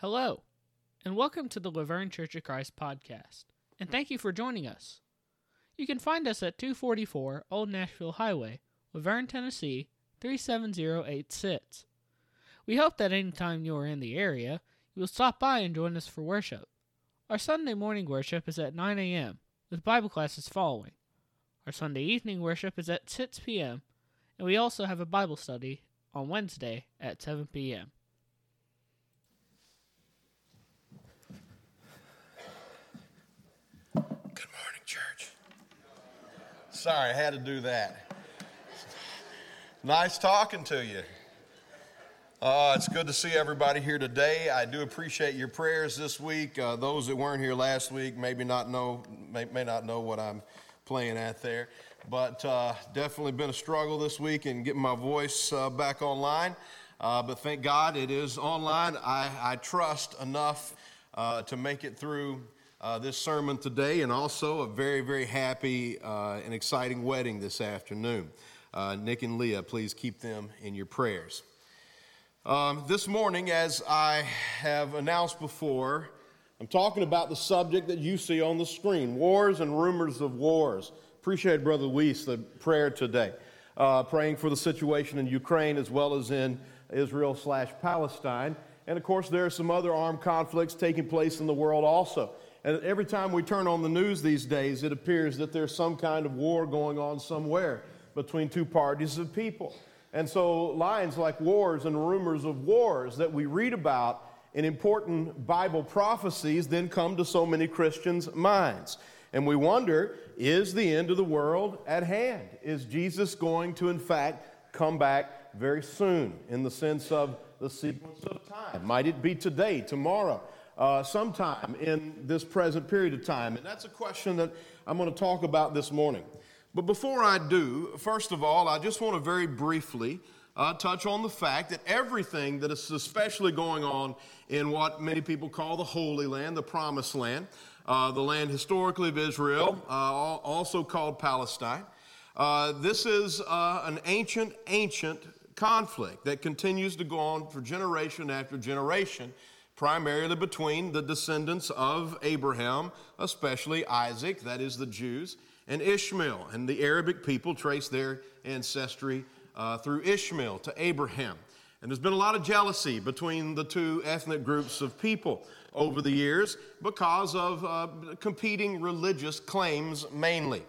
Hello, and welcome to the La Vergne Church of Christ podcast, and thank you for joining us. You can find us at 244 Old Nashville Highway, La Vergne, Tennessee 37086. We hope that anytime you are in the area, you will stop by and join us for worship. Our Sunday morning worship is at 9 a.m., with Bible classes following. Our Sunday evening worship is at 6 p.m., and we also have a Bible study on Wednesday at 7 p.m. Good morning, church. Sorry, I had to do that. Nice talking to you. Uh, it's good to see everybody here today. I do appreciate your prayers this week. Uh, those that weren't here last week maybe not know may, may not know what I'm playing at there, but uh, definitely been a struggle this week in getting my voice uh, back online. Uh, but thank God it is online. I, I trust enough uh, to make it through uh, this sermon today, and also a very, very happy uh, and exciting wedding this afternoon. Uh, Nick and Leah, please keep them in your prayers. Um, this morning, as I have announced before, I'm talking about the subject that you see on the screen wars and rumors of wars. Appreciate Brother Weiss, the prayer today, uh, praying for the situation in Ukraine as well as in Israel slash Palestine. And of course, there are some other armed conflicts taking place in the world also. And every time we turn on the news these days, it appears that there's some kind of war going on somewhere between two parties of people. And so, lines like wars and rumors of wars that we read about in important Bible prophecies then come to so many Christians' minds. And we wonder is the end of the world at hand? Is Jesus going to, in fact, come back very soon in the sense of the sequence of time? Might it be today, tomorrow, uh, sometime in this present period of time? And that's a question that I'm going to talk about this morning. But before I do, first of all, I just want to very briefly uh, touch on the fact that everything that is especially going on in what many people call the Holy Land, the Promised Land, uh, the land historically of Israel, uh, also called Palestine, uh, this is uh, an ancient, ancient conflict that continues to go on for generation after generation, primarily between the descendants of Abraham, especially Isaac, that is the Jews and Ishmael. And the Arabic people trace their ancestry uh, through Ishmael to Abraham. And there's been a lot of jealousy between the two ethnic groups of people over the years because of uh, competing religious claims mainly.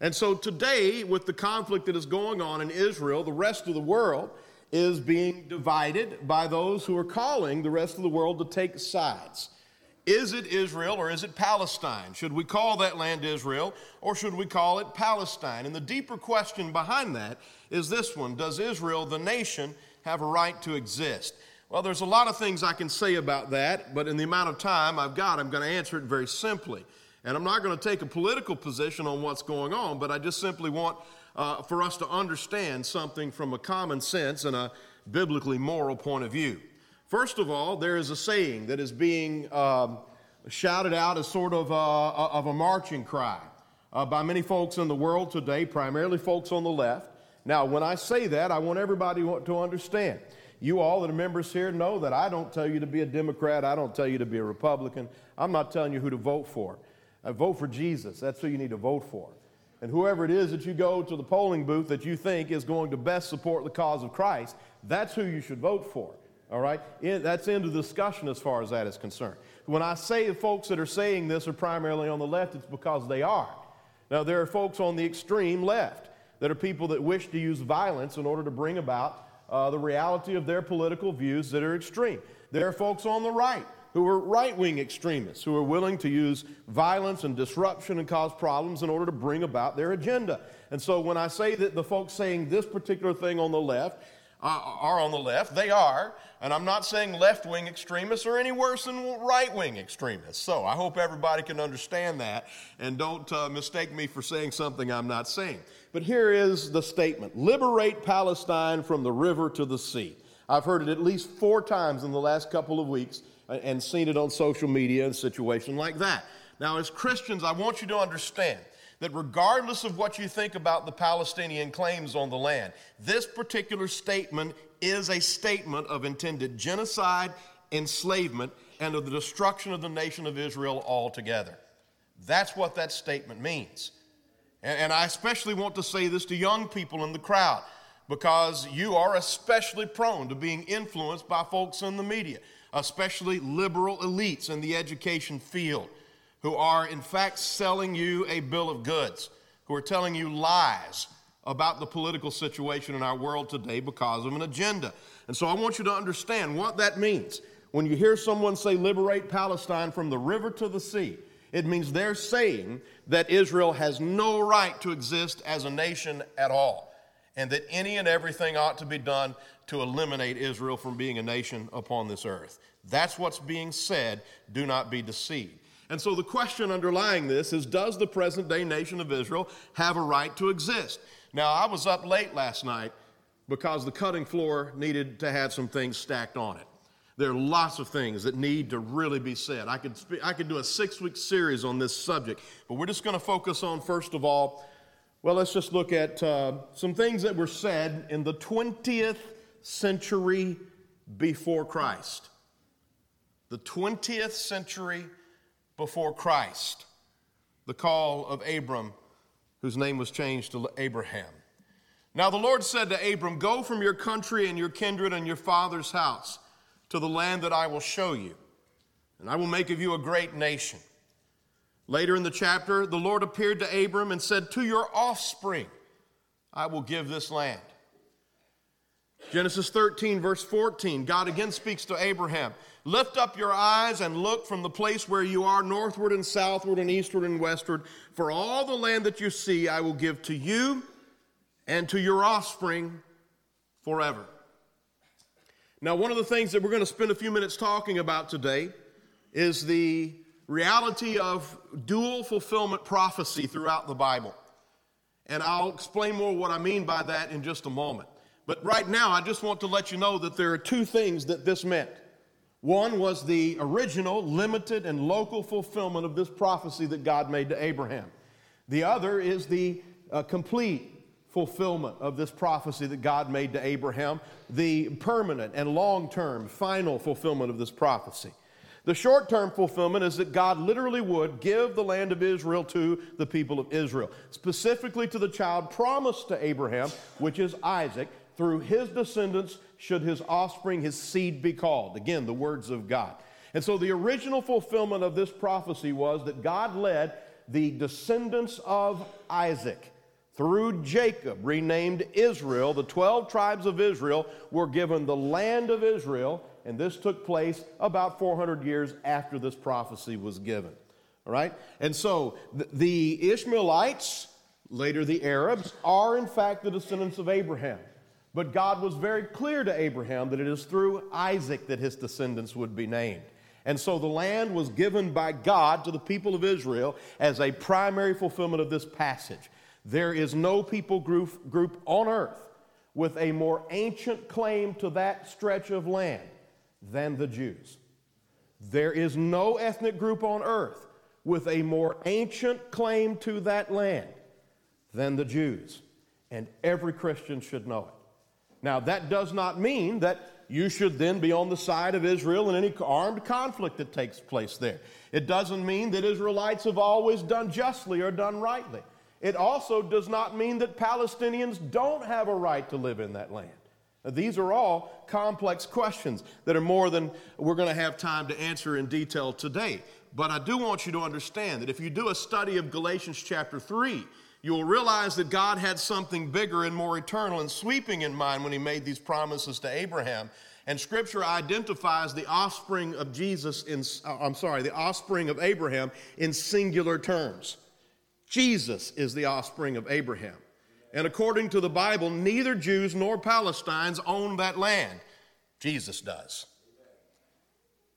And so today, with the conflict that is going on in Israel, the rest of the world is being divided by those who are calling the rest of the world to take sides. Is it Israel or is it Palestine? Should we call that land Israel or should we call it Palestine? And the deeper question behind that is this one Does Israel, the nation, have a right to exist? Well, there's a lot of things I can say about that, but in the amount of time I've got, I'm going to answer it very simply. And I'm not going to take a political position on what's going on, but I just simply want uh, for us to understand something from a common sense and a biblically moral point of view. First of all, there is a saying that is being um, shouted out as sort of a, of a marching cry uh, by many folks in the world today, primarily folks on the left. Now, when I say that, I want everybody to understand. You all that are members here know that I don't tell you to be a Democrat, I don't tell you to be a Republican. I'm not telling you who to vote for. I vote for Jesus. That's who you need to vote for. And whoever it is that you go to the polling booth that you think is going to best support the cause of Christ, that's who you should vote for. All right? That's end of discussion as far as that is concerned. When I say the folks that are saying this are primarily on the left, it's because they are. Now, there are folks on the extreme left that are people that wish to use violence in order to bring about uh, the reality of their political views that are extreme. There are folks on the right who are right wing extremists who are willing to use violence and disruption and cause problems in order to bring about their agenda. And so when I say that the folks saying this particular thing on the left uh, are on the left. They are. And I'm not saying left wing extremists are any worse than right wing extremists. So I hope everybody can understand that and don't uh, mistake me for saying something I'm not saying. But here is the statement Liberate Palestine from the river to the sea. I've heard it at least four times in the last couple of weeks and seen it on social media in a situation like that. Now, as Christians, I want you to understand that regardless of what you think about the Palestinian claims on the land, this particular statement is a statement of intended genocide, enslavement, and of the destruction of the nation of Israel altogether. That's what that statement means. And, I especially want to say this to young people in the crowd because you are especially prone to being influenced by folks in the media, especially liberal elites in the education field who are, in fact, selling you a bill of goods, who are telling you lies about the political situation in our world today because of an agenda. And so I want you to understand what that means. When you hear someone say, liberate Palestine from the river to the sea, it means they're saying that Israel has no right to exist as a nation at all, and that any and everything ought to be done to eliminate Israel from being a nation upon this earth. That's what's being said. Do not be deceived. And so the question underlying this is Does the present day nation of Israel have a right to exist? Now, I was up late last night because the cutting floor needed to have some things stacked on it. There are lots of things that need to really be said. I could, I could do a six week series on this subject, but we're just going to focus on, first of all, well, let's just look at uh, some things that were said in the 20th century before Christ. The 20th century before Christ. The call of Abram, whose name was changed to Abraham. Now the Lord said to Abram, Go from your country and your kindred and your father's house to the land that I will show you, and I will make of you a great nation. Later in the chapter, the Lord appeared to Abram and said, To your offspring I will give this land. Genesis 13, verse 14, God again speaks to Abraham Lift up your eyes and look from the place where you are, northward and southward and eastward and westward. For all the land that you see, I will give to you and to your offspring forever. Now, one of the things that we're going to spend a few minutes talking about today is the reality of dual fulfillment prophecy throughout the Bible. And I'll explain more what I mean by that in just a moment. But right now, I just want to let you know that there are two things that this meant. One was the original, limited, and local fulfillment of this prophecy that God made to Abraham. The other is the uh, complete fulfillment of this prophecy that God made to Abraham, the permanent and long term, final fulfillment of this prophecy. The short term fulfillment is that God literally would give the land of Israel to the people of Israel, specifically to the child promised to Abraham, which is Isaac. Through his descendants should his offspring, his seed be called. Again, the words of God. And so the original fulfillment of this prophecy was that God led the descendants of Isaac through Jacob, renamed Israel, the 12 tribes of Israel were given the land of Israel, and this took place about 400 years after this prophecy was given. All right? And so the Ishmaelites, later the Arabs, are in fact the descendants of Abraham. But God was very clear to Abraham that it is through Isaac that his descendants would be named. And so the land was given by God to the people of Israel as a primary fulfillment of this passage. There is no people group, group on earth with a more ancient claim to that stretch of land than the Jews. There is no ethnic group on earth with a more ancient claim to that land than the Jews. And every Christian should know it. Now, that does not mean that you should then be on the side of Israel in any armed conflict that takes place there. It doesn't mean that Israelites have always done justly or done rightly. It also does not mean that Palestinians don't have a right to live in that land. These are all complex questions that are more than we're going to have time to answer in detail today. But I do want you to understand that if you do a study of Galatians chapter 3, you will realize that God had something bigger and more eternal and sweeping in mind when He made these promises to Abraham. And Scripture identifies the offspring of Jesus in, uh, I'm sorry, the offspring of Abraham in singular terms. Jesus is the offspring of Abraham. And according to the Bible, neither Jews nor Palestinians own that land. Jesus does.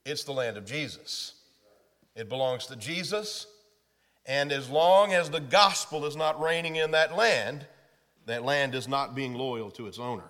It's the land of Jesus. It belongs to Jesus and as long as the gospel is not reigning in that land, that land is not being loyal to its owner.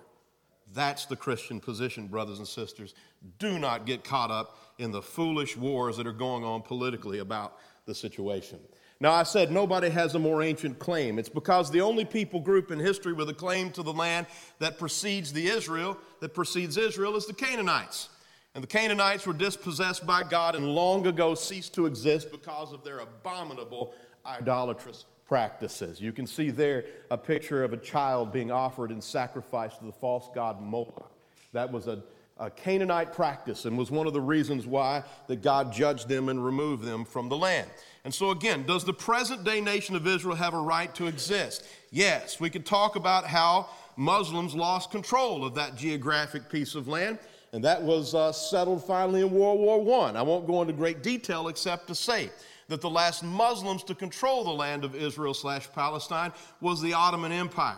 That's the Christian position, brothers and sisters. Do not get caught up in the foolish wars that are going on politically about the situation. Now, I said nobody has a more ancient claim. It's because the only people group in history with a claim to the land that precedes the Israel, that precedes Israel, is the Canaanites. And the Canaanites were dispossessed by God and long ago ceased to exist because of their abominable idolatrous practices. You can see there a picture of a child being offered in sacrifice to the false god Moloch. That was a, a Canaanite practice and was one of the reasons why that God judged them and removed them from the land. And so, again, does the present day nation of Israel have a right to exist? Yes. We could talk about how Muslims lost control of that geographic piece of land, and that was uh, settled finally in World War I. I won't go into great detail except to say that the last Muslims to control the land of Israel slash Palestine was the Ottoman Empire.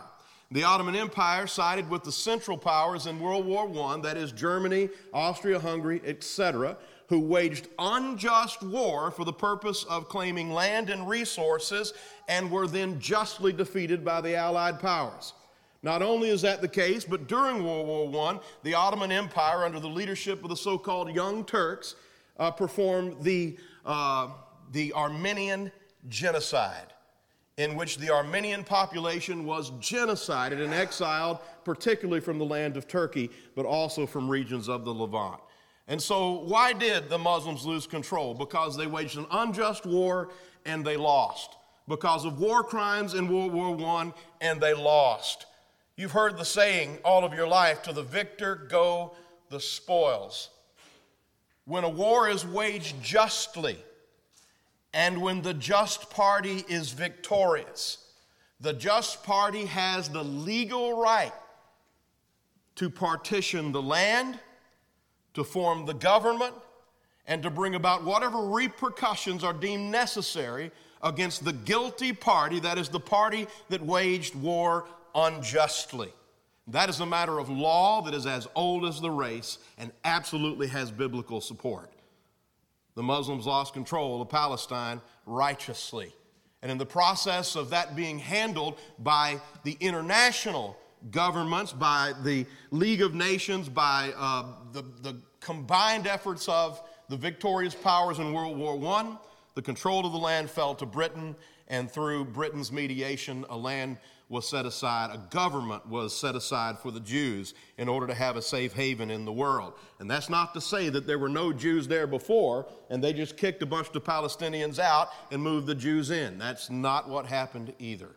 The Ottoman Empire sided with the Central Powers in World War I, that is Germany, Austria Hungary, etc., who waged unjust war for the purpose of claiming land and resources and were then justly defeated by the Allied powers. Not only is that the case, but during World War I, the Ottoman Empire, under the leadership of the so called Young Turks, uh, performed the, uh, the Armenian genocide, in which the Armenian population was genocided and exiled, particularly from the land of Turkey, but also from regions of the Levant. And so, why did the Muslims lose control? Because they waged an unjust war and they lost. Because of war crimes in World War I and they lost. You've heard the saying all of your life to the victor go the spoils. When a war is waged justly, and when the just party is victorious, the just party has the legal right to partition the land to form the government, and to bring about whatever repercussions are deemed necessary against the guilty party, that is, the party that waged war unjustly. That is a matter of law that is as old as the race and absolutely has biblical support. The Muslims lost control of Palestine righteously. And in the process of that being handled by the international governments, by the League of Nations, by uh, the, the combined efforts of the victorious powers in World War I, the control of the land fell to Britain, and through Britain's mediation, a land was set aside, a government was set aside for the Jews in order to have a safe haven in the world. And that's not to say that there were no Jews there before and they just kicked a bunch of Palestinians out and moved the Jews in. That's not what happened either.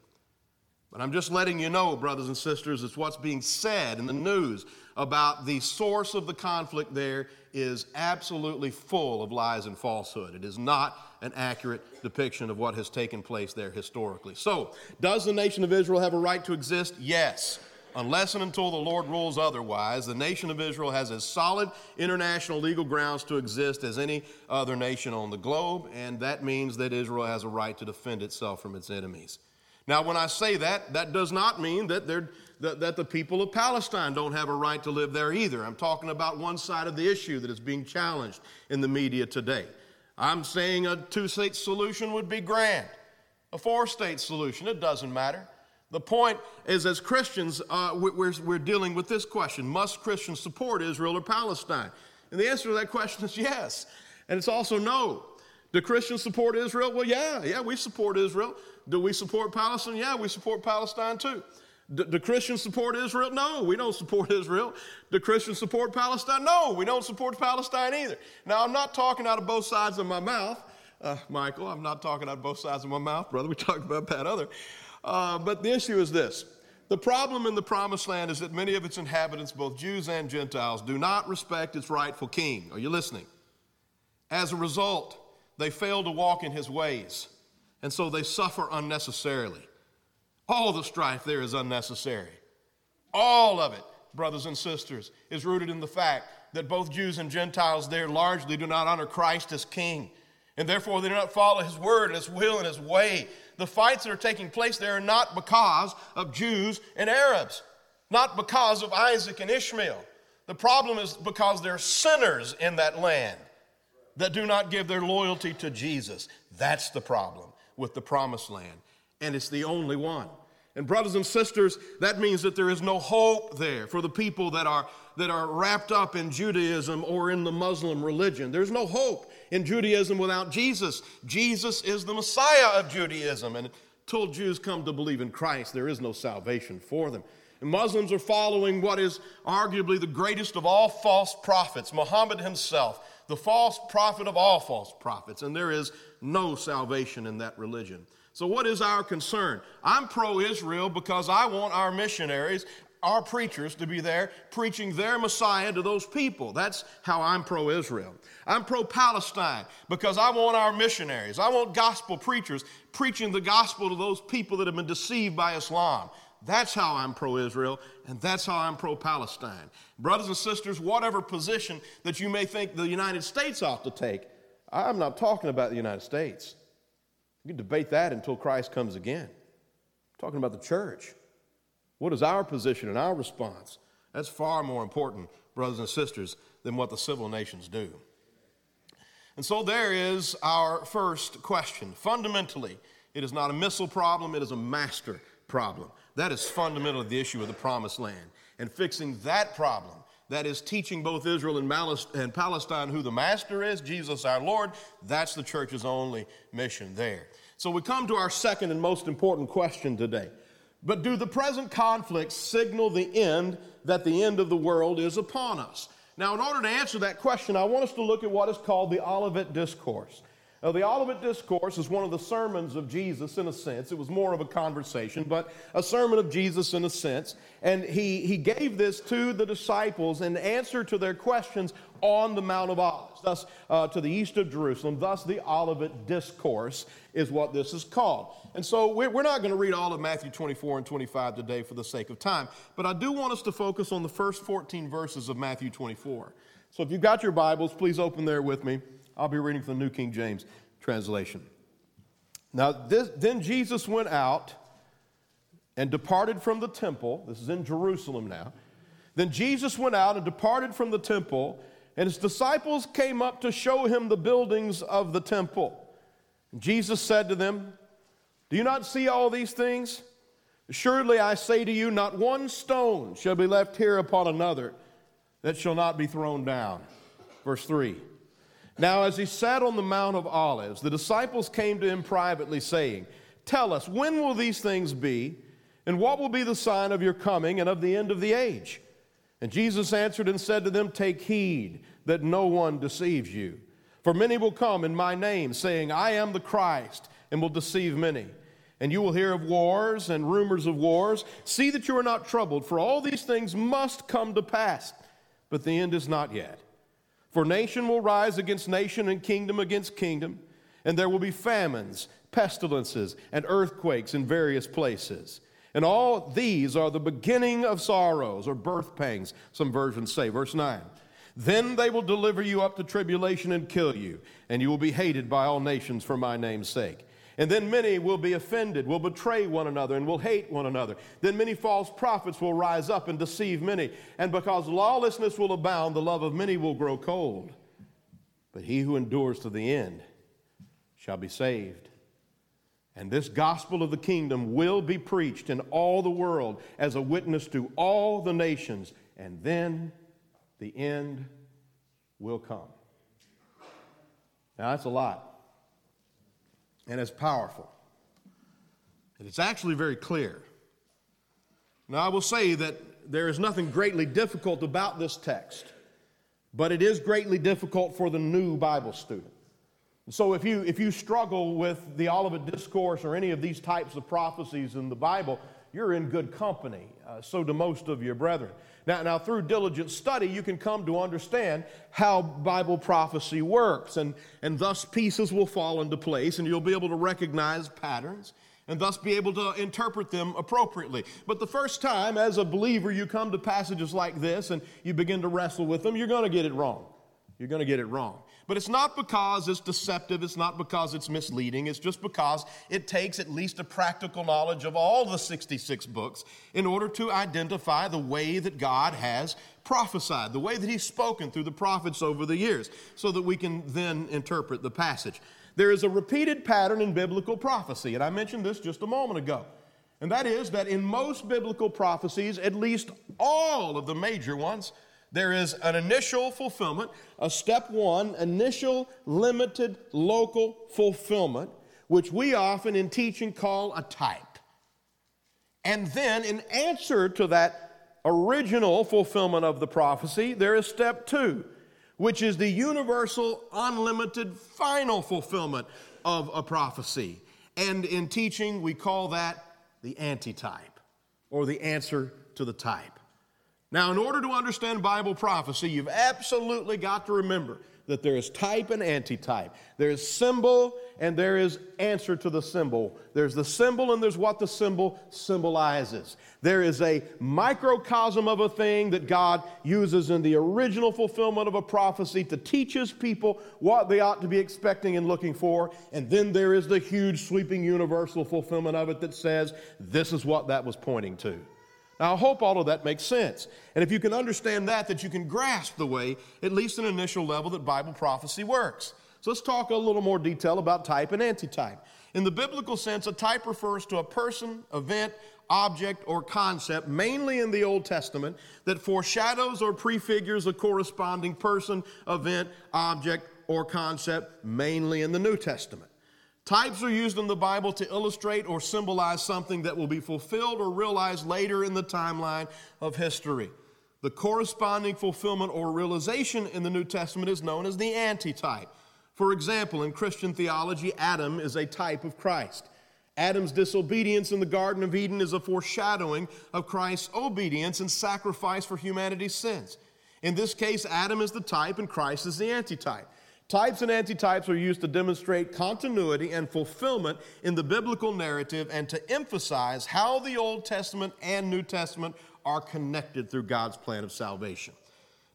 But I'm just letting you know, brothers and sisters, it's what's being said in the news about the source of the conflict there is absolutely full of lies and falsehood. It is not an accurate depiction of what has taken place there historically. So, does the nation of Israel have a right to exist? Yes. Unless and until the Lord rules otherwise, the nation of Israel has as solid international legal grounds to exist as any other nation on the globe, and that means that Israel has a right to defend itself from its enemies. Now, when I say that, that does not mean that, that, that the people of Palestine don't have a right to live there either. I'm talking about one side of the issue that is being challenged in the media today. I'm saying a two state solution would be grand, a four state solution, it doesn't matter. The point is, as Christians, uh, we're, we're dealing with this question Must Christians support Israel or Palestine? And the answer to that question is yes. And it's also no. Do Christians support Israel? Well, yeah, yeah, we support Israel. Do we support Palestine? Yeah, we support Palestine too. Do, do, Christians support Israel? No, we don't support Israel. Do Christians support Palestine? No, we don't support Palestine either. Now, I'm not talking out of both sides of my mouth, uh, Michael. I'm not talking out of both sides of my mouth, brother. We talked about that other. Uh, but the issue is this the problem in the promised land is that many of its inhabitants, both Jews and Gentiles, do not respect its rightful king. Are you listening? As a result, they fail to walk in his ways and so they suffer unnecessarily. All the strife there is unnecessary. All of it, brothers and sisters, is rooted in the fact that both Jews and Gentiles there largely do not honor Christ as king, and therefore they do not follow his word and his will and his way. The fights that are taking place there are not because of Jews and Arabs, not because of Isaac and Ishmael. The problem is because there are sinners in that land that do not give their loyalty to Jesus. That's the problem with the promised land, and it's the only one. And brothers and sisters, that means that there is no hope there for the people that are that are wrapped up in Judaism or in the Muslim religion. There's no hope in Judaism without Jesus. Jesus is the Messiah of Judaism, and until Jews come to believe in Christ, there is no salvation for them. And Muslims are following what is arguably the greatest of all false prophets, Muhammad himself, the false prophet of all false prophets. And there is no salvation in that religion. So, what is our concern? I'm pro Israel because I want our missionaries, our preachers to be there preaching their Messiah to those people. That's how I'm pro Israel. I'm pro Palestine because I want our missionaries, I want gospel preachers preaching the gospel to those people that have been deceived by Islam. That's how I'm pro Israel, and that's how I'm pro Palestine. Brothers and sisters, whatever position that you may think the United States ought to take, I'm not talking about the United States. You can debate that until Christ comes again. I'm talking about the church. What is our position and our response? That's far more important, brothers and sisters, than what the civil nations do. And so there is our first question. Fundamentally, it is not a missile problem, it is a master problem. That is fundamentally the issue of the promised land. And fixing that problem, that is teaching both Israel and Palestine who the master is, Jesus our Lord, that's the church's only mission there. So we come to our second and most important question today. But do the present conflicts signal the end that the end of the world is upon us? Now, in order to answer that question, I want us to look at what is called the Olivet Discourse. Now, the Olivet Discourse is one of the sermons of Jesus in a sense. It was more of a conversation, but a sermon of Jesus in a sense. And he, he gave this to the disciples in answer to their questions on the Mount of Olives, thus uh, to the east of Jerusalem. Thus, the Olivet Discourse is what this is called. And so, we're, we're not going to read all of Matthew 24 and 25 today for the sake of time, but I do want us to focus on the first 14 verses of Matthew 24. So, if you've got your Bibles, please open there with me. I'll be reading from the New King James translation. Now, this, then Jesus went out and departed from the temple. This is in Jerusalem now. Then Jesus went out and departed from the temple, and his disciples came up to show him the buildings of the temple. And Jesus said to them, Do you not see all these things? Assuredly, I say to you, not one stone shall be left here upon another that shall not be thrown down. Verse 3. Now, as he sat on the Mount of Olives, the disciples came to him privately, saying, Tell us, when will these things be? And what will be the sign of your coming and of the end of the age? And Jesus answered and said to them, Take heed that no one deceives you. For many will come in my name, saying, I am the Christ, and will deceive many. And you will hear of wars and rumors of wars. See that you are not troubled, for all these things must come to pass, but the end is not yet. For nation will rise against nation and kingdom against kingdom, and there will be famines, pestilences, and earthquakes in various places. And all these are the beginning of sorrows or birth pangs, some versions say. Verse 9. Then they will deliver you up to tribulation and kill you, and you will be hated by all nations for my name's sake. And then many will be offended, will betray one another, and will hate one another. Then many false prophets will rise up and deceive many. And because lawlessness will abound, the love of many will grow cold. But he who endures to the end shall be saved. And this gospel of the kingdom will be preached in all the world as a witness to all the nations, and then the end will come. Now, that's a lot and it's powerful. And it's actually very clear. Now, I will say that there is nothing greatly difficult about this text, but it is greatly difficult for the new Bible student. So, if you, if you struggle with the Olivet Discourse or any of these types of prophecies in the Bible, you're in good company. Uh, so do most of your brethren. Now, now, through diligent study, you can come to understand how Bible prophecy works, and, and thus pieces will fall into place, and you'll be able to recognize patterns and thus be able to interpret them appropriately. But the first time, as a believer, you come to passages like this and you begin to wrestle with them, you're going to get it wrong. You're going to get it wrong. But it's not because it's deceptive, it's not because it's misleading, it's just because it takes at least a practical knowledge of all the 66 books in order to identify the way that God has prophesied, the way that He's spoken through the prophets over the years, so that we can then interpret the passage. There is a repeated pattern in biblical prophecy, and I mentioned this just a moment ago. And that is that in most biblical prophecies, at least all of the major ones, there is an initial fulfillment, a step one, initial, limited, local fulfillment, which we often in teaching call a type. And then, in answer to that original fulfillment of the prophecy, there is step two, which is the universal, unlimited, final fulfillment of a prophecy. And in teaching, we call that the antitype or the answer to the type. Now, in order to understand Bible prophecy, you've absolutely got to remember that there is type and antitype. There is symbol and there is answer to the symbol. There's the symbol and there's what the symbol symbolizes. There is a microcosm of a thing that God uses in the original fulfillment of a prophecy to teach his people what they ought to be expecting and looking for. And then there is the huge, sweeping, universal fulfillment of it that says this is what that was pointing to. Now, I hope all of that makes sense. And if you can understand that, that you can grasp the way, at least an initial level, that Bible prophecy works. So let's talk a little more detail about type and antitype. In the biblical sense, a type refers to a person, event, object, or concept, mainly in the Old Testament, that foreshadows or prefigures a corresponding person, event, object, or concept, mainly in the New Testament. Types are used in the Bible to illustrate or symbolize something that will be fulfilled or realized later in the timeline of history. The corresponding fulfillment or realization in the New Testament is known as the antitype. For example, in Christian theology, Adam is a type of Christ. Adam's disobedience in the Garden of Eden is a foreshadowing of Christ's obedience and sacrifice for humanity's sins. In this case, Adam is the type and Christ is the antitype. Types and antitypes are used to demonstrate continuity and fulfillment in the biblical narrative and to emphasize how the Old Testament and New Testament are connected through God's plan of salvation.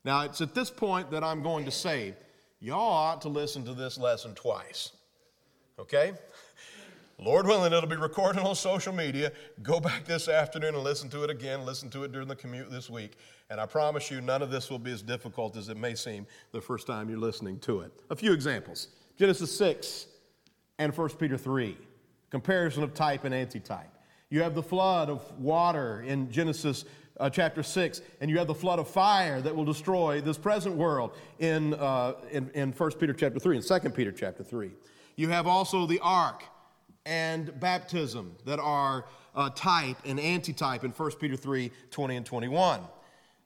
Now, it's at this point that I'm going to say, y'all ought to listen to this lesson twice. Okay? Lord willing, it'll be recorded on social media. Go back this afternoon and listen to it again. Listen to it during the commute this week. And I promise you, none of this will be as difficult as it may seem the first time you're listening to it. A few examples Genesis 6 and 1 Peter 3, comparison of type and antitype. You have the flood of water in Genesis uh, chapter 6, and you have the flood of fire that will destroy this present world in, uh, in, in 1 Peter chapter 3 and 2 Peter chapter 3. You have also the ark and baptism that are uh, type and antitype in 1 Peter 3 20 and 21.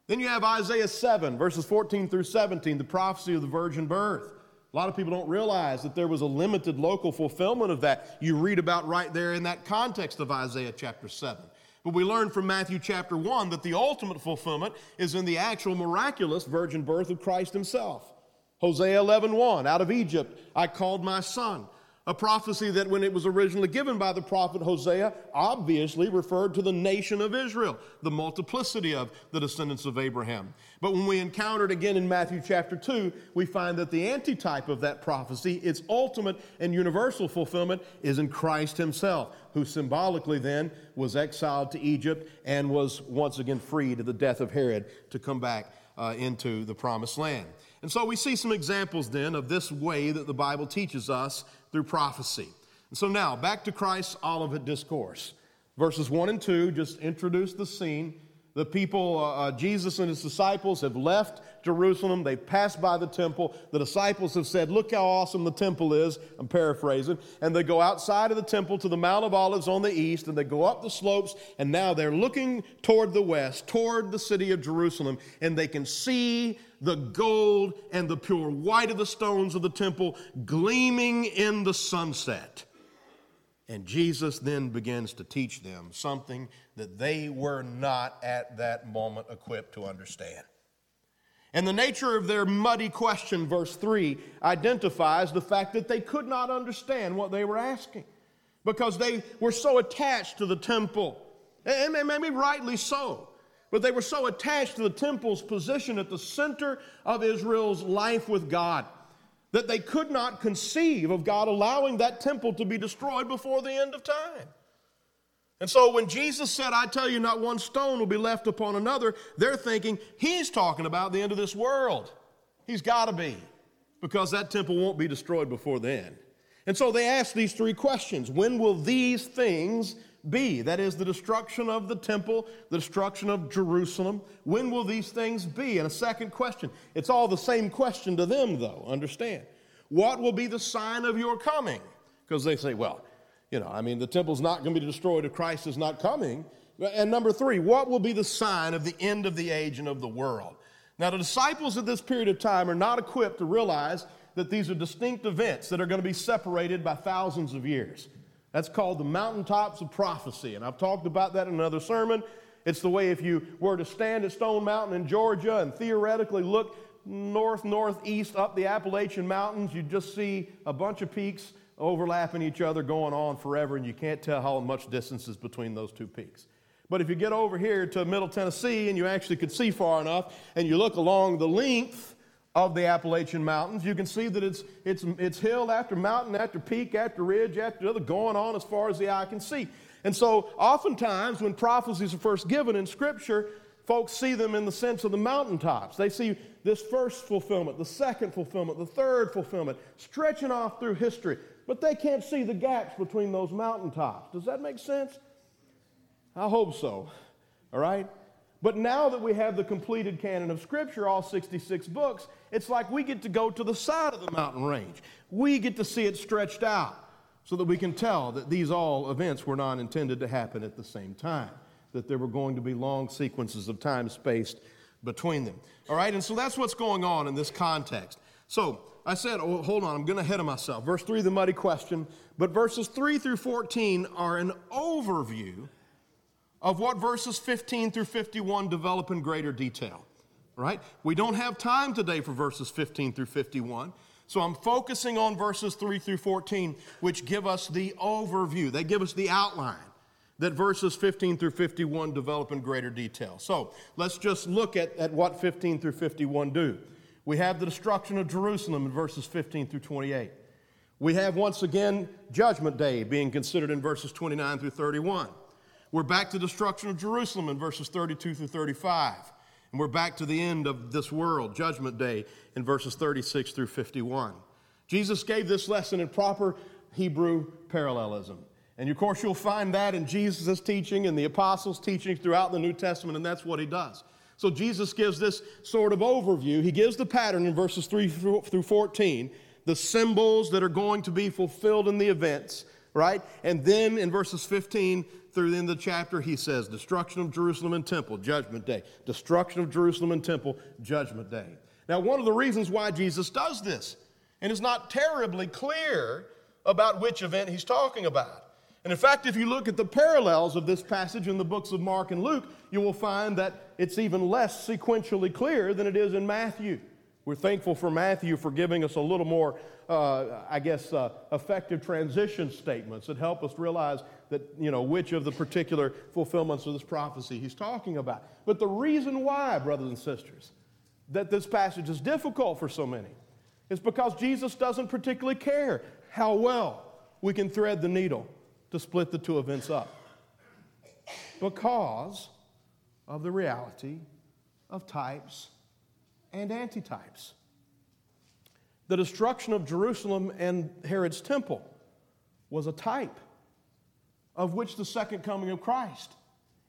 Then you have Isaiah 7, verses 14 through 17, the prophecy of the virgin birth. A lot of people don't realize that there was a limited local fulfillment of that. You read about right there in that context of Isaiah chapter 7. But we learn from Matthew chapter 1 that the ultimate fulfillment is in the actual miraculous virgin birth of Christ himself. Hosea 11:1 Out of Egypt I called my son a prophecy that, when it was originally given by the prophet Hosea, obviously referred to the nation of Israel, the multiplicity of the descendants of Abraham. But when we encounter it again in Matthew chapter 2, we find that the antitype of that prophecy, its ultimate and universal fulfillment, is in Christ himself, who symbolically then was exiled to Egypt and was once again freed at the death of Herod to come back uh, into the promised land. And so we see some examples then of this way that the Bible teaches us through prophecy. And so now, back to Christ's Olivet Discourse. Verses 1 and 2 just introduce the scene. The people, uh, uh, Jesus and his disciples, have left Jerusalem. They've passed by the temple. The disciples have said, Look how awesome the temple is. I'm paraphrasing. And they go outside of the temple to the Mount of Olives on the east, and they go up the slopes, and now they're looking toward the west, toward the city of Jerusalem, and they can see the gold and the pure white of the stones of the temple gleaming in the sunset. And Jesus then begins to teach them something that they were not at that moment equipped to understand. And the nature of their muddy question, verse 3, identifies the fact that they could not understand what they were asking because they were so attached to the temple. And maybe rightly so. But they were so attached to the temple's position at the center of Israel's life with God that they could not conceive of God allowing that temple to be destroyed before the end of time. And so when Jesus said, I tell you, not one stone will be left upon another, they're thinking he's talking about the end of this world. He's got to be, because that temple won't be destroyed before then. And so they ask these three questions When will these things be? That is, the destruction of the temple, the destruction of Jerusalem. When will these things be? And a second question. It's all the same question to them, though, understand. What will be the sign of your coming? Because they say, well, you know, I mean, the temple's not going to be destroyed if Christ is not coming. And number three, what will be the sign of the end of the age and of the world? Now, the disciples at this period of time are not equipped to realize that these are distinct events that are going to be separated by thousands of years. That's called the mountaintops of prophecy. And I've talked about that in another sermon. It's the way if you were to stand at Stone Mountain in Georgia and theoretically look north, northeast up the Appalachian Mountains, you'd just see a bunch of peaks overlapping each other going on forever, and you can't tell how much distance is between those two peaks. But if you get over here to Middle Tennessee and you actually could see far enough and you look along the length of the Appalachian Mountains, you can see that it's, it's, it's hill after mountain after peak after ridge after other going on as far as the eye can see. And so, oftentimes, when prophecies are first given in Scripture, folks see them in the sense of the mountaintops. They see this first fulfillment, the second fulfillment, the third fulfillment, stretching off through history. But they can't see the gaps between those mountaintops. Does that make sense? I hope so. All right? But now that we have the completed canon of Scripture, all 66 books, it's like we get to go to the side of the mountain range. We get to see it stretched out so that we can tell that these all events were not intended to happen at the same time, that there were going to be long sequences of time spaced between them. All right? And so that's what's going on in this context. So I said, oh, hold on, I'm going to ahead of myself. Verse 3, the muddy question. But verses 3 through 14 are an overview of what verses 15 through 51 develop in greater detail. Right? We don't have time today for verses 15 through 51. So I'm focusing on verses 3 through 14, which give us the overview. They give us the outline that verses 15 through 51 develop in greater detail. So let's just look at, at what 15 through 51 do. We have the destruction of Jerusalem in verses 15 through 28. We have once again Judgment Day being considered in verses 29 through 31. We're back to destruction of Jerusalem in verses 32 through 35. And we're back to the end of this world, Judgment Day, in verses 36 through 51. Jesus gave this lesson in proper Hebrew parallelism. And of course, you'll find that in Jesus' teaching and the apostles' teaching throughout the New Testament, and that's what he does. So Jesus gives this sort of overview. He gives the pattern in verses 3 through 14, the symbols that are going to be fulfilled in the events, right? And then in verses 15 through the end of the chapter, he says, Destruction of Jerusalem and temple, judgment day. Destruction of Jerusalem and temple, judgment day. Now, one of the reasons why Jesus does this, and it's not terribly clear about which event he's talking about. And in fact, if you look at the parallels of this passage in the books of Mark and Luke, you will find that it's even less sequentially clear than it is in Matthew. We're thankful for Matthew for giving us a little more, uh, I guess, uh, effective transition statements that help us realize that, you know, which of the particular fulfillments of this prophecy he's talking about. But the reason why, brothers and sisters, that this passage is difficult for so many is because Jesus doesn't particularly care how well we can thread the needle to split the two events up. Because of the reality of types and antitypes. The destruction of Jerusalem and Herod's temple was a type of which the second coming of Christ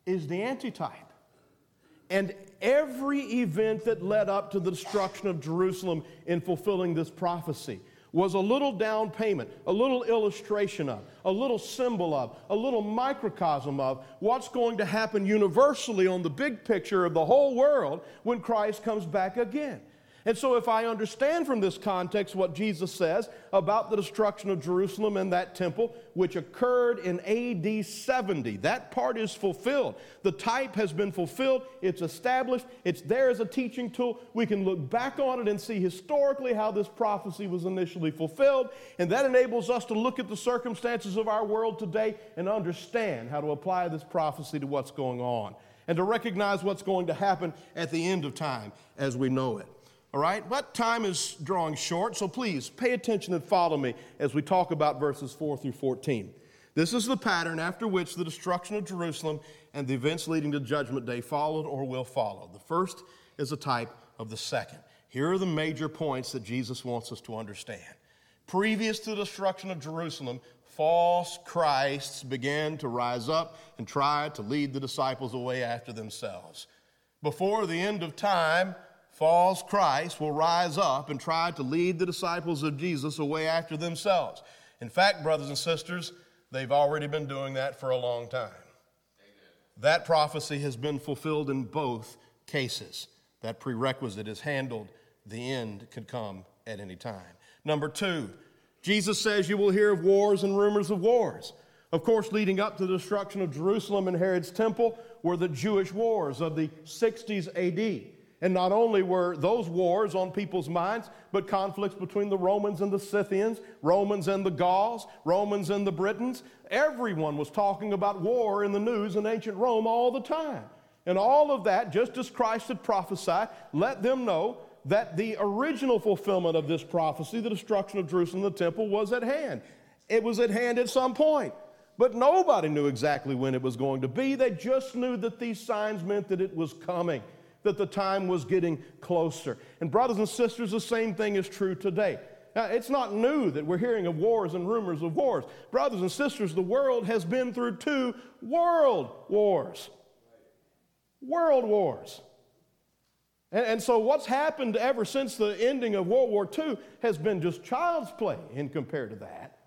is the antitype. And every event that led up to the destruction of Jerusalem in fulfilling this prophecy was a little down payment, a little illustration of, a little symbol of, a little microcosm of what's going to happen universally on the big picture of the whole world when Christ comes back again. And so, if I understand from this context what Jesus says about the destruction of Jerusalem and that temple, which occurred in AD 70, that part is fulfilled. The type has been fulfilled, it's established, it's there as a teaching tool. We can look back on it and see historically how this prophecy was initially fulfilled. And that enables us to look at the circumstances of our world today and understand how to apply this prophecy to what's going on and to recognize what's going to happen at the end of time as we know it. All right, but time is drawing short, so please pay attention and follow me as we talk about verses 4 through 14. This is the pattern after which the destruction of Jerusalem and the events leading to Judgment Day followed or will follow. The first is a type of the second. Here are the major points that Jesus wants us to understand. Previous to the destruction of Jerusalem, false Christs began to rise up and try to lead the disciples away after themselves. Before the end of time, false Christ will rise up and try to lead the disciples of Jesus away after themselves. In fact, brothers and sisters, they've already been doing that for a long time. That prophecy has been fulfilled in both cases. That prerequisite is handled. The end could come at any time. Number two, Jesus says you will hear of wars and rumors of wars. Of course, leading up to the destruction of Jerusalem and Herod's temple were the Jewish wars of the 60s AD. And not only were those wars on people's minds, but conflicts between the Romans and the Scythians, Romans and the Gauls, Romans and the Britons. Everyone was talking about war in the news in ancient Rome all the time. And all of that, just as Christ had prophesied, let them know that the original fulfillment of this prophecy, the destruction of Jerusalem the temple, was at hand. It was at hand at some point. But nobody knew exactly when it was going to be. They just knew that these signs meant that it was coming that the time was getting closer. And, brothers and sisters, the same thing is true today. Now, it's not new that we're hearing of wars and rumors of wars. Brothers and sisters, the world has been through two world wars. World wars. And, and, so, what's happened ever since the ending of World War II has been just child's play in compared to that.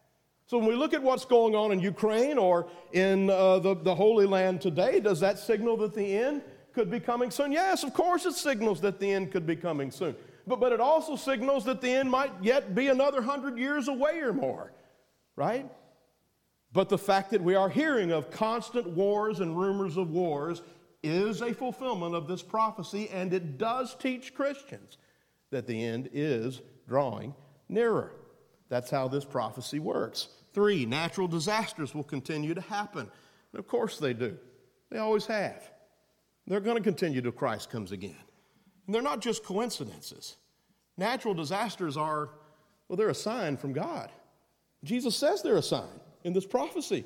So, when we look at what's going on in Ukraine or in uh, the, the Holy Land today, does that signal that the end could be coming soon? Yes, of course it signals that the end could be coming soon. But, but it also signals that the end might yet be another hundred years away or more, right? But the fact that we are hearing of constant wars and rumors of wars is a fulfillment of this prophecy, and it does teach Christians that the end is drawing nearer. That's how this prophecy works. Three, natural disasters will continue to happen. And of course they do, they always have. They're going to continue till Christ comes again. And they're not just coincidences. Natural disasters are, well, they're a sign from God. Jesus says they're a sign in this prophecy.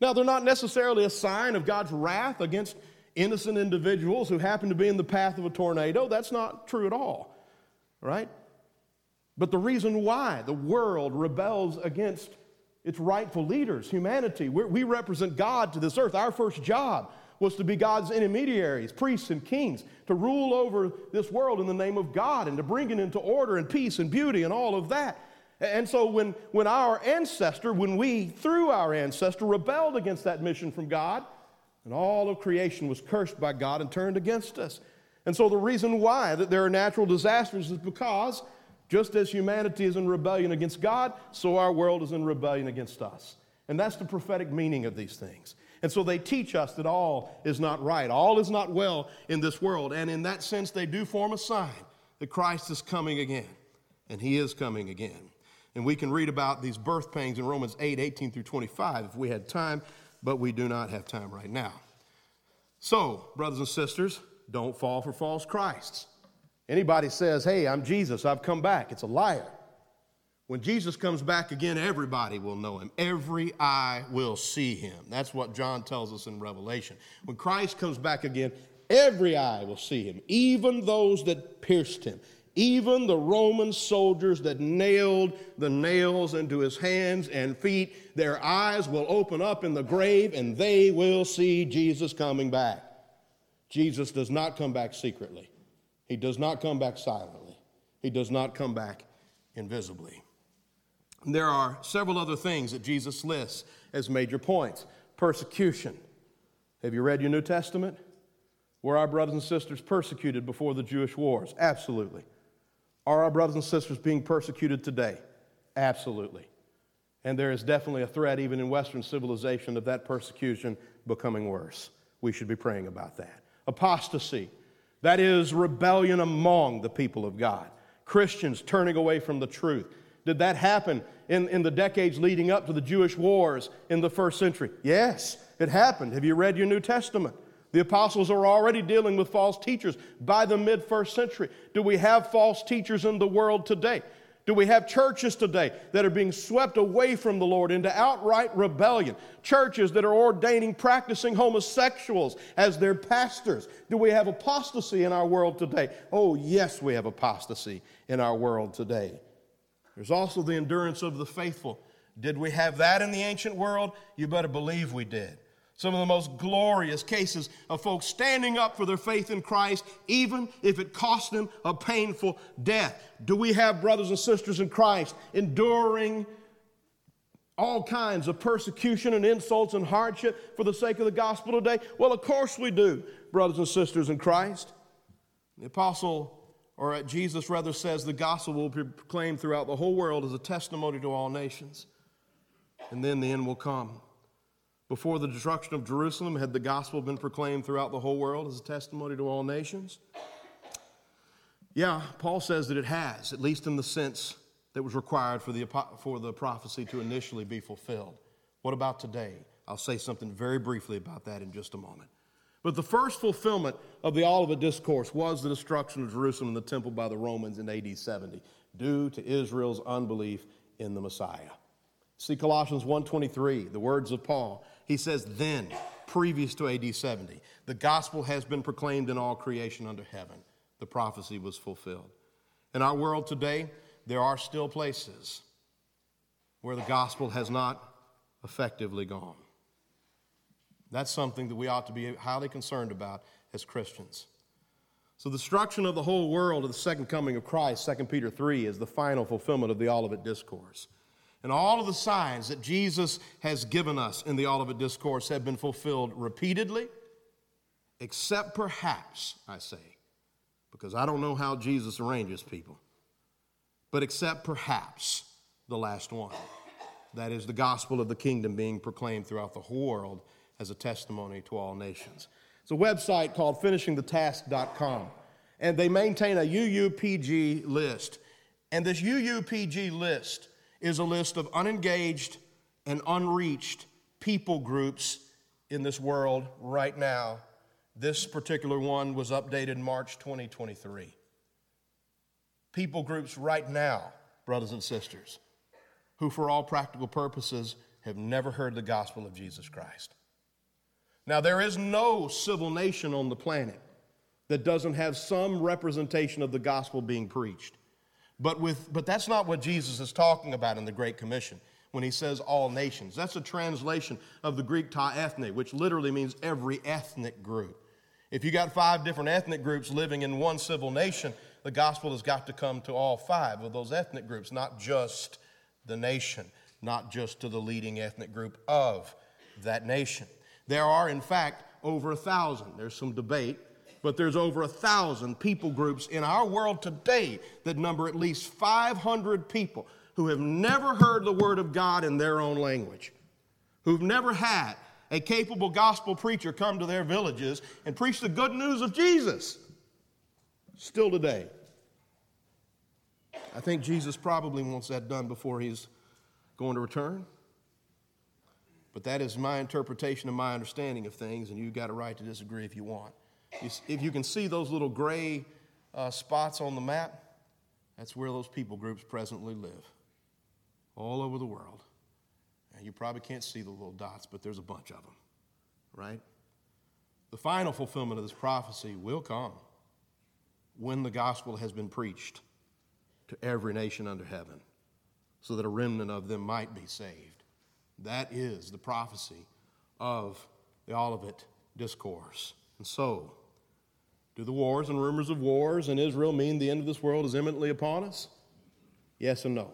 Now, they're not necessarily a sign of God's wrath against innocent individuals who happen to be in the path of a tornado. That's not true at all, right? But the reason why the world rebels against its rightful leaders, humanity, We're, we represent God to this earth. Our first job was to be God's intermediaries, priests and kings, to rule over this world in the name of God and to bring it into order and peace and beauty and all of that. And so when, when our ancestor, when we, through our ancestor, rebelled against that mission from God, and all of creation was cursed by God and turned against us. And so the reason why that there are natural disasters is because just as humanity is in rebellion against God, so our world is in rebellion against us. And that's the prophetic meaning of these things. And so they teach us that all is not right, all is not well in this world. And in that sense, they do form a sign that Christ is coming again. And he is coming again. And we can read about these birth pangs in Romans 8 18 through 25 if we had time, but we do not have time right now. So, brothers and sisters, don't fall for false Christs. Anybody says, hey, I'm Jesus, I've come back, it's a liar. When Jesus comes back again, everybody will know him. Every eye will see him. That's what John tells us in Revelation. When Christ comes back again, every eye will see him, even those that pierced him, even the Roman soldiers that nailed the nails into his hands and feet. Their eyes will open up in the grave and they will see Jesus coming back. Jesus does not come back secretly, he does not come back silently, he does not come back invisibly. There are several other things that Jesus lists as major points. Persecution. Have you read your New Testament? Were our brothers and sisters persecuted before the Jewish wars? Absolutely. Are our brothers and sisters being persecuted today? Absolutely. And there is definitely a threat, even in Western civilization, of that persecution becoming worse. We should be praying about that. Apostasy. That is rebellion among the people of God. Christians turning away from the truth. Did that happen in, in the decades leading up to the Jewish wars in the first century? Yes, it happened. Have you read your New Testament? The apostles are already dealing with false teachers by the mid first century. Do we have false teachers in the world today? Do we have churches today that are being swept away from the Lord into outright rebellion? Churches that are ordaining practicing homosexuals as their pastors? Do we have apostasy in our world today? Oh, yes, we have apostasy in our world today. There's also the endurance of the faithful. Did we have that in the ancient world? You better believe we did. Some of the most glorious cases of folks standing up for their faith in Christ, even if it cost them a painful death. Do we have brothers and sisters in Christ enduring all kinds of persecution and insults and hardship for the sake of the gospel today? Well, of course we do, brothers and sisters in Christ. The apostle, or uh, Jesus rather, says the gospel will be proclaimed throughout the whole world as a testimony to all nations. And then the end will come. Before the destruction of Jerusalem, had the gospel been proclaimed throughout the whole world as a testimony to all nations? Yeah, Paul says that it has, at least in the sense that was required for the, for the prophecy to initially be fulfilled. What about today? I'll say something very briefly about that in just a moment. But the first fulfillment of the Olivet Discourse was the destruction of Jerusalem and the temple by the Romans in AD 70, due to Israel's unbelief in the Messiah. See Colossians 1:23, the words of Paul. He says, "Then, previous to AD 70, the gospel has been proclaimed in all creation under heaven. The prophecy was fulfilled." In our world today, there are still places where the gospel has not effectively gone. That's something that we ought to be highly concerned about as Christians. So, the destruction of the whole world of the second coming of Christ, 2 Peter 3, is the final fulfillment of the Olivet Discourse. And all of the signs that Jesus has given us in the Olivet Discourse have been fulfilled repeatedly, except perhaps, I say, because I don't know how Jesus arranges people but except perhaps the last one. That is the gospel of the kingdom being proclaimed throughout the whole world as a testimony to all nations. It's a website called finishingthetask.com, and they maintain a UUPG list. And this UUPG list is a list of unengaged and unreached people groups in this world right now. This particular one was updated March 2023 people groups right now, brothers and sisters, who, for all practical purposes, have never heard the gospel of Jesus Christ. Now, there is no civil nation on the planet that doesn't have some representation of the gospel being preached. But, with, but that's not what Jesus is talking about in the Great Commission when he says all nations. That's a translation of the Greek ta ethne, which literally means every ethnic group. If you got five different ethnic groups living in one civil nation, the gospel has got to come to all five of those ethnic groups, not just the nation, not just to the leading ethnic group of that nation. There are, in fact, over a thousand. There's some debate, but there's over a thousand people groups in our world today that number at least 500 people who have never heard the word of God in their own language, who've never had a capable gospel preacher come to their villages and preach the good news of Jesus. Still today. I think Jesus probably wants that done before he's going to return. But that is my interpretation and my understanding of things, and you've got a right to disagree if you want. If you can see those little gray uh, spots on the map, that's where those people groups presently live, all over the world. And you probably can't see the little dots, but there's a bunch of them, right? The final fulfillment of this prophecy will come when the gospel has been preached to every nation under heaven, so that a remnant of them might be saved. That is the prophecy of the Olivet Discourse. And so, do the wars and rumors of wars in Israel mean the end of this world is imminently upon us? Yes and no.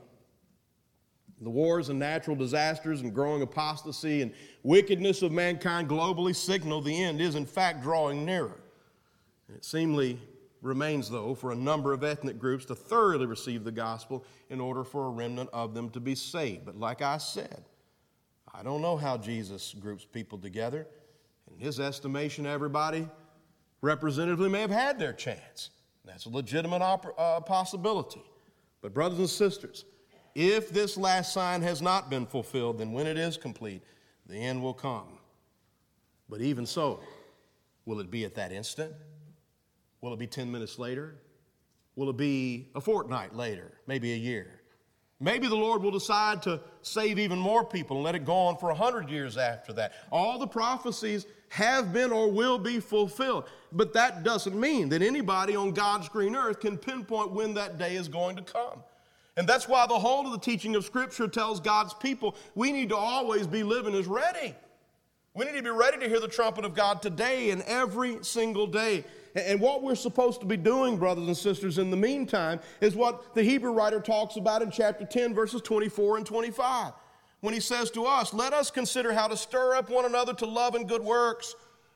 The wars and natural disasters and growing apostasy and wickedness of mankind globally signal the end is, in fact, drawing nearer. And it seemingly remains, though, for a number of ethnic groups to thoroughly receive the gospel in order for a remnant of them to be saved. But like I said, I don't know how Jesus groups people together. In his estimation, everybody representatively may have had their chance. That's a legitimate op- uh, possibility. But, brothers and sisters, if this last sign has not been fulfilled, then when it is complete, the end will come. But even so, will it be at that instant? Will it be 10 minutes later? Will it be a fortnight later? Maybe a year? Maybe the Lord will decide to save even more people and let it go on for 100 years after that. All the prophecies have been or will be fulfilled. But that doesn't mean that anybody on God's green earth can pinpoint when that day is going to come. And that's why the whole of the teaching of Scripture tells God's people we need to always be living as ready. We need to be ready to hear the trumpet of God today and every single day. And what we're supposed to be doing, brothers and sisters, in the meantime, is what the Hebrew writer talks about in chapter 10, verses 24 and 25. when he says to us, Let us consider how to stir up one another to love and good works,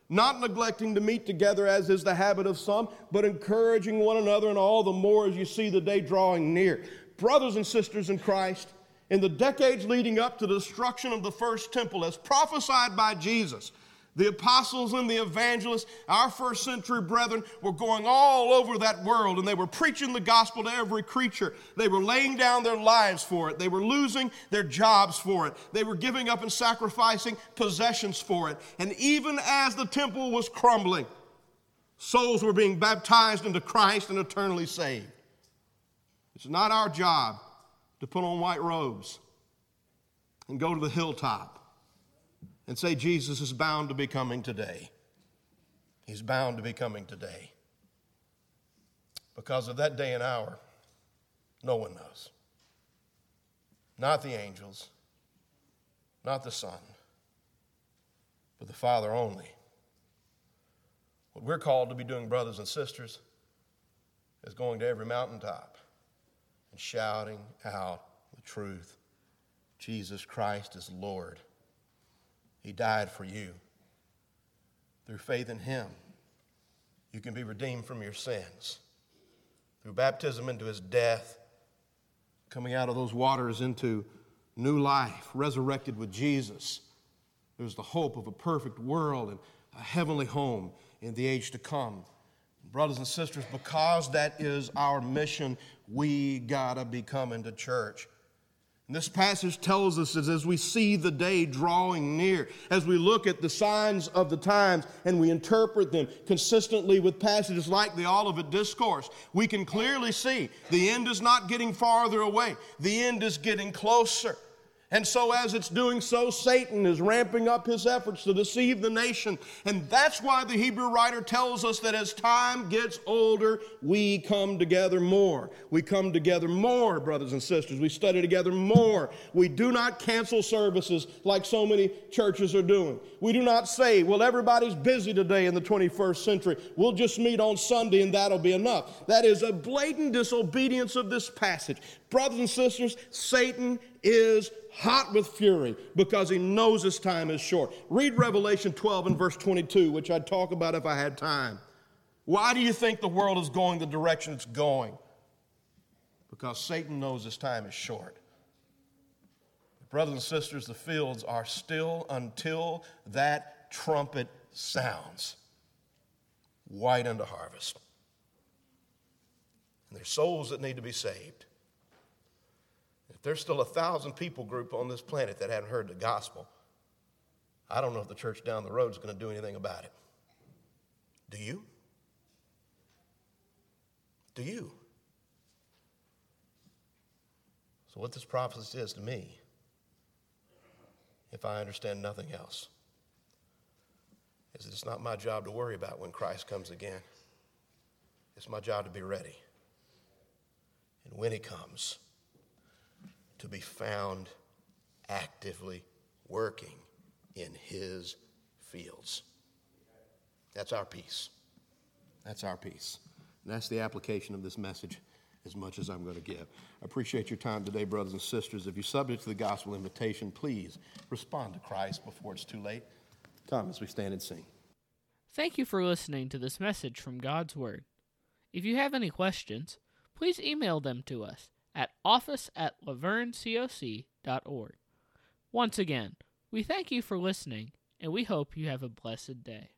not neglecting to meet together as is the habit of some, but encouraging one another, and all the more as you see the day drawing near. Brothers and sisters in Christ, in the decades leading up to the destruction of the first temple, as prophesied by Jesus, the apostles and the evangelists, our first century brethren, were going all over that world and they were preaching the gospel to every creature. They were laying down their lives for it. They were losing their jobs for it. They were giving up and sacrificing possessions for it. And even as the temple was crumbling, souls were being baptized into Christ and eternally saved. It's not our job to put on white robes and go to the hilltop and say, Jesus is bound to be coming today. He's bound to be coming today. Because of that day and hour, no one knows. Not the angels, not the Son, but the Father only. What we're called to be doing, brothers and sisters, is going to every mountaintop and shouting out the truth Jesus Christ is Lord he died for you. Through faith in Him, you can be redeemed from your sins. Through baptism into His death, coming out of those waters into new life, resurrected with Jesus, there's the hope of a perfect world and a heavenly home in the age to come. Brothers and sisters, because that is our mission, we gotta be coming to church. And this passage tells us that as we see the day drawing near, as we look at the signs of the times and we interpret them consistently with passages like the Olivet Discourse, we can clearly see the end is not getting farther away, the end is getting closer. And so, as it's doing so, Satan is ramping up his efforts to deceive the nation. And that's why the Hebrew writer tells us that as time gets older, we come together more. We come together more, brothers and sisters. We study together more. We do not cancel services like so many churches are doing. We do not say, well, everybody's busy today in the 21st century. We'll just meet on Sunday and that'll be enough. That is a blatant disobedience of this passage. Brothers and sisters, Satan is hot with fury because he knows his time is short. Read Revelation 12 and verse 22, which I'd talk about if I had time. Why do you think the world is going the direction it's going? Because Satan knows his time is short. Brothers and sisters, the fields are still until that trumpet sounds white unto harvest. And there's souls that need to be saved there's still a thousand people group on this planet that haven't heard the gospel. I don't know if the church down the road is going to do anything about it. Do you? Do you? So, what this prophecy says to me, if I understand nothing else, is it's not my job to worry about when Christ comes again. It's my job to be ready. And when he comes, to be found actively working in his fields. That's our peace. That's our peace. And that's the application of this message as much as I'm going to give. I appreciate your time today, brothers and sisters. If you're subject to the gospel invitation, please respond to Christ before it's too late. Come as we stand and sing. Thank you for listening to this message from God's Word. If you have any questions, please email them to us at office at lavergnecoc.org. Once again, we thank you for listening, and we hope you have a blessed day.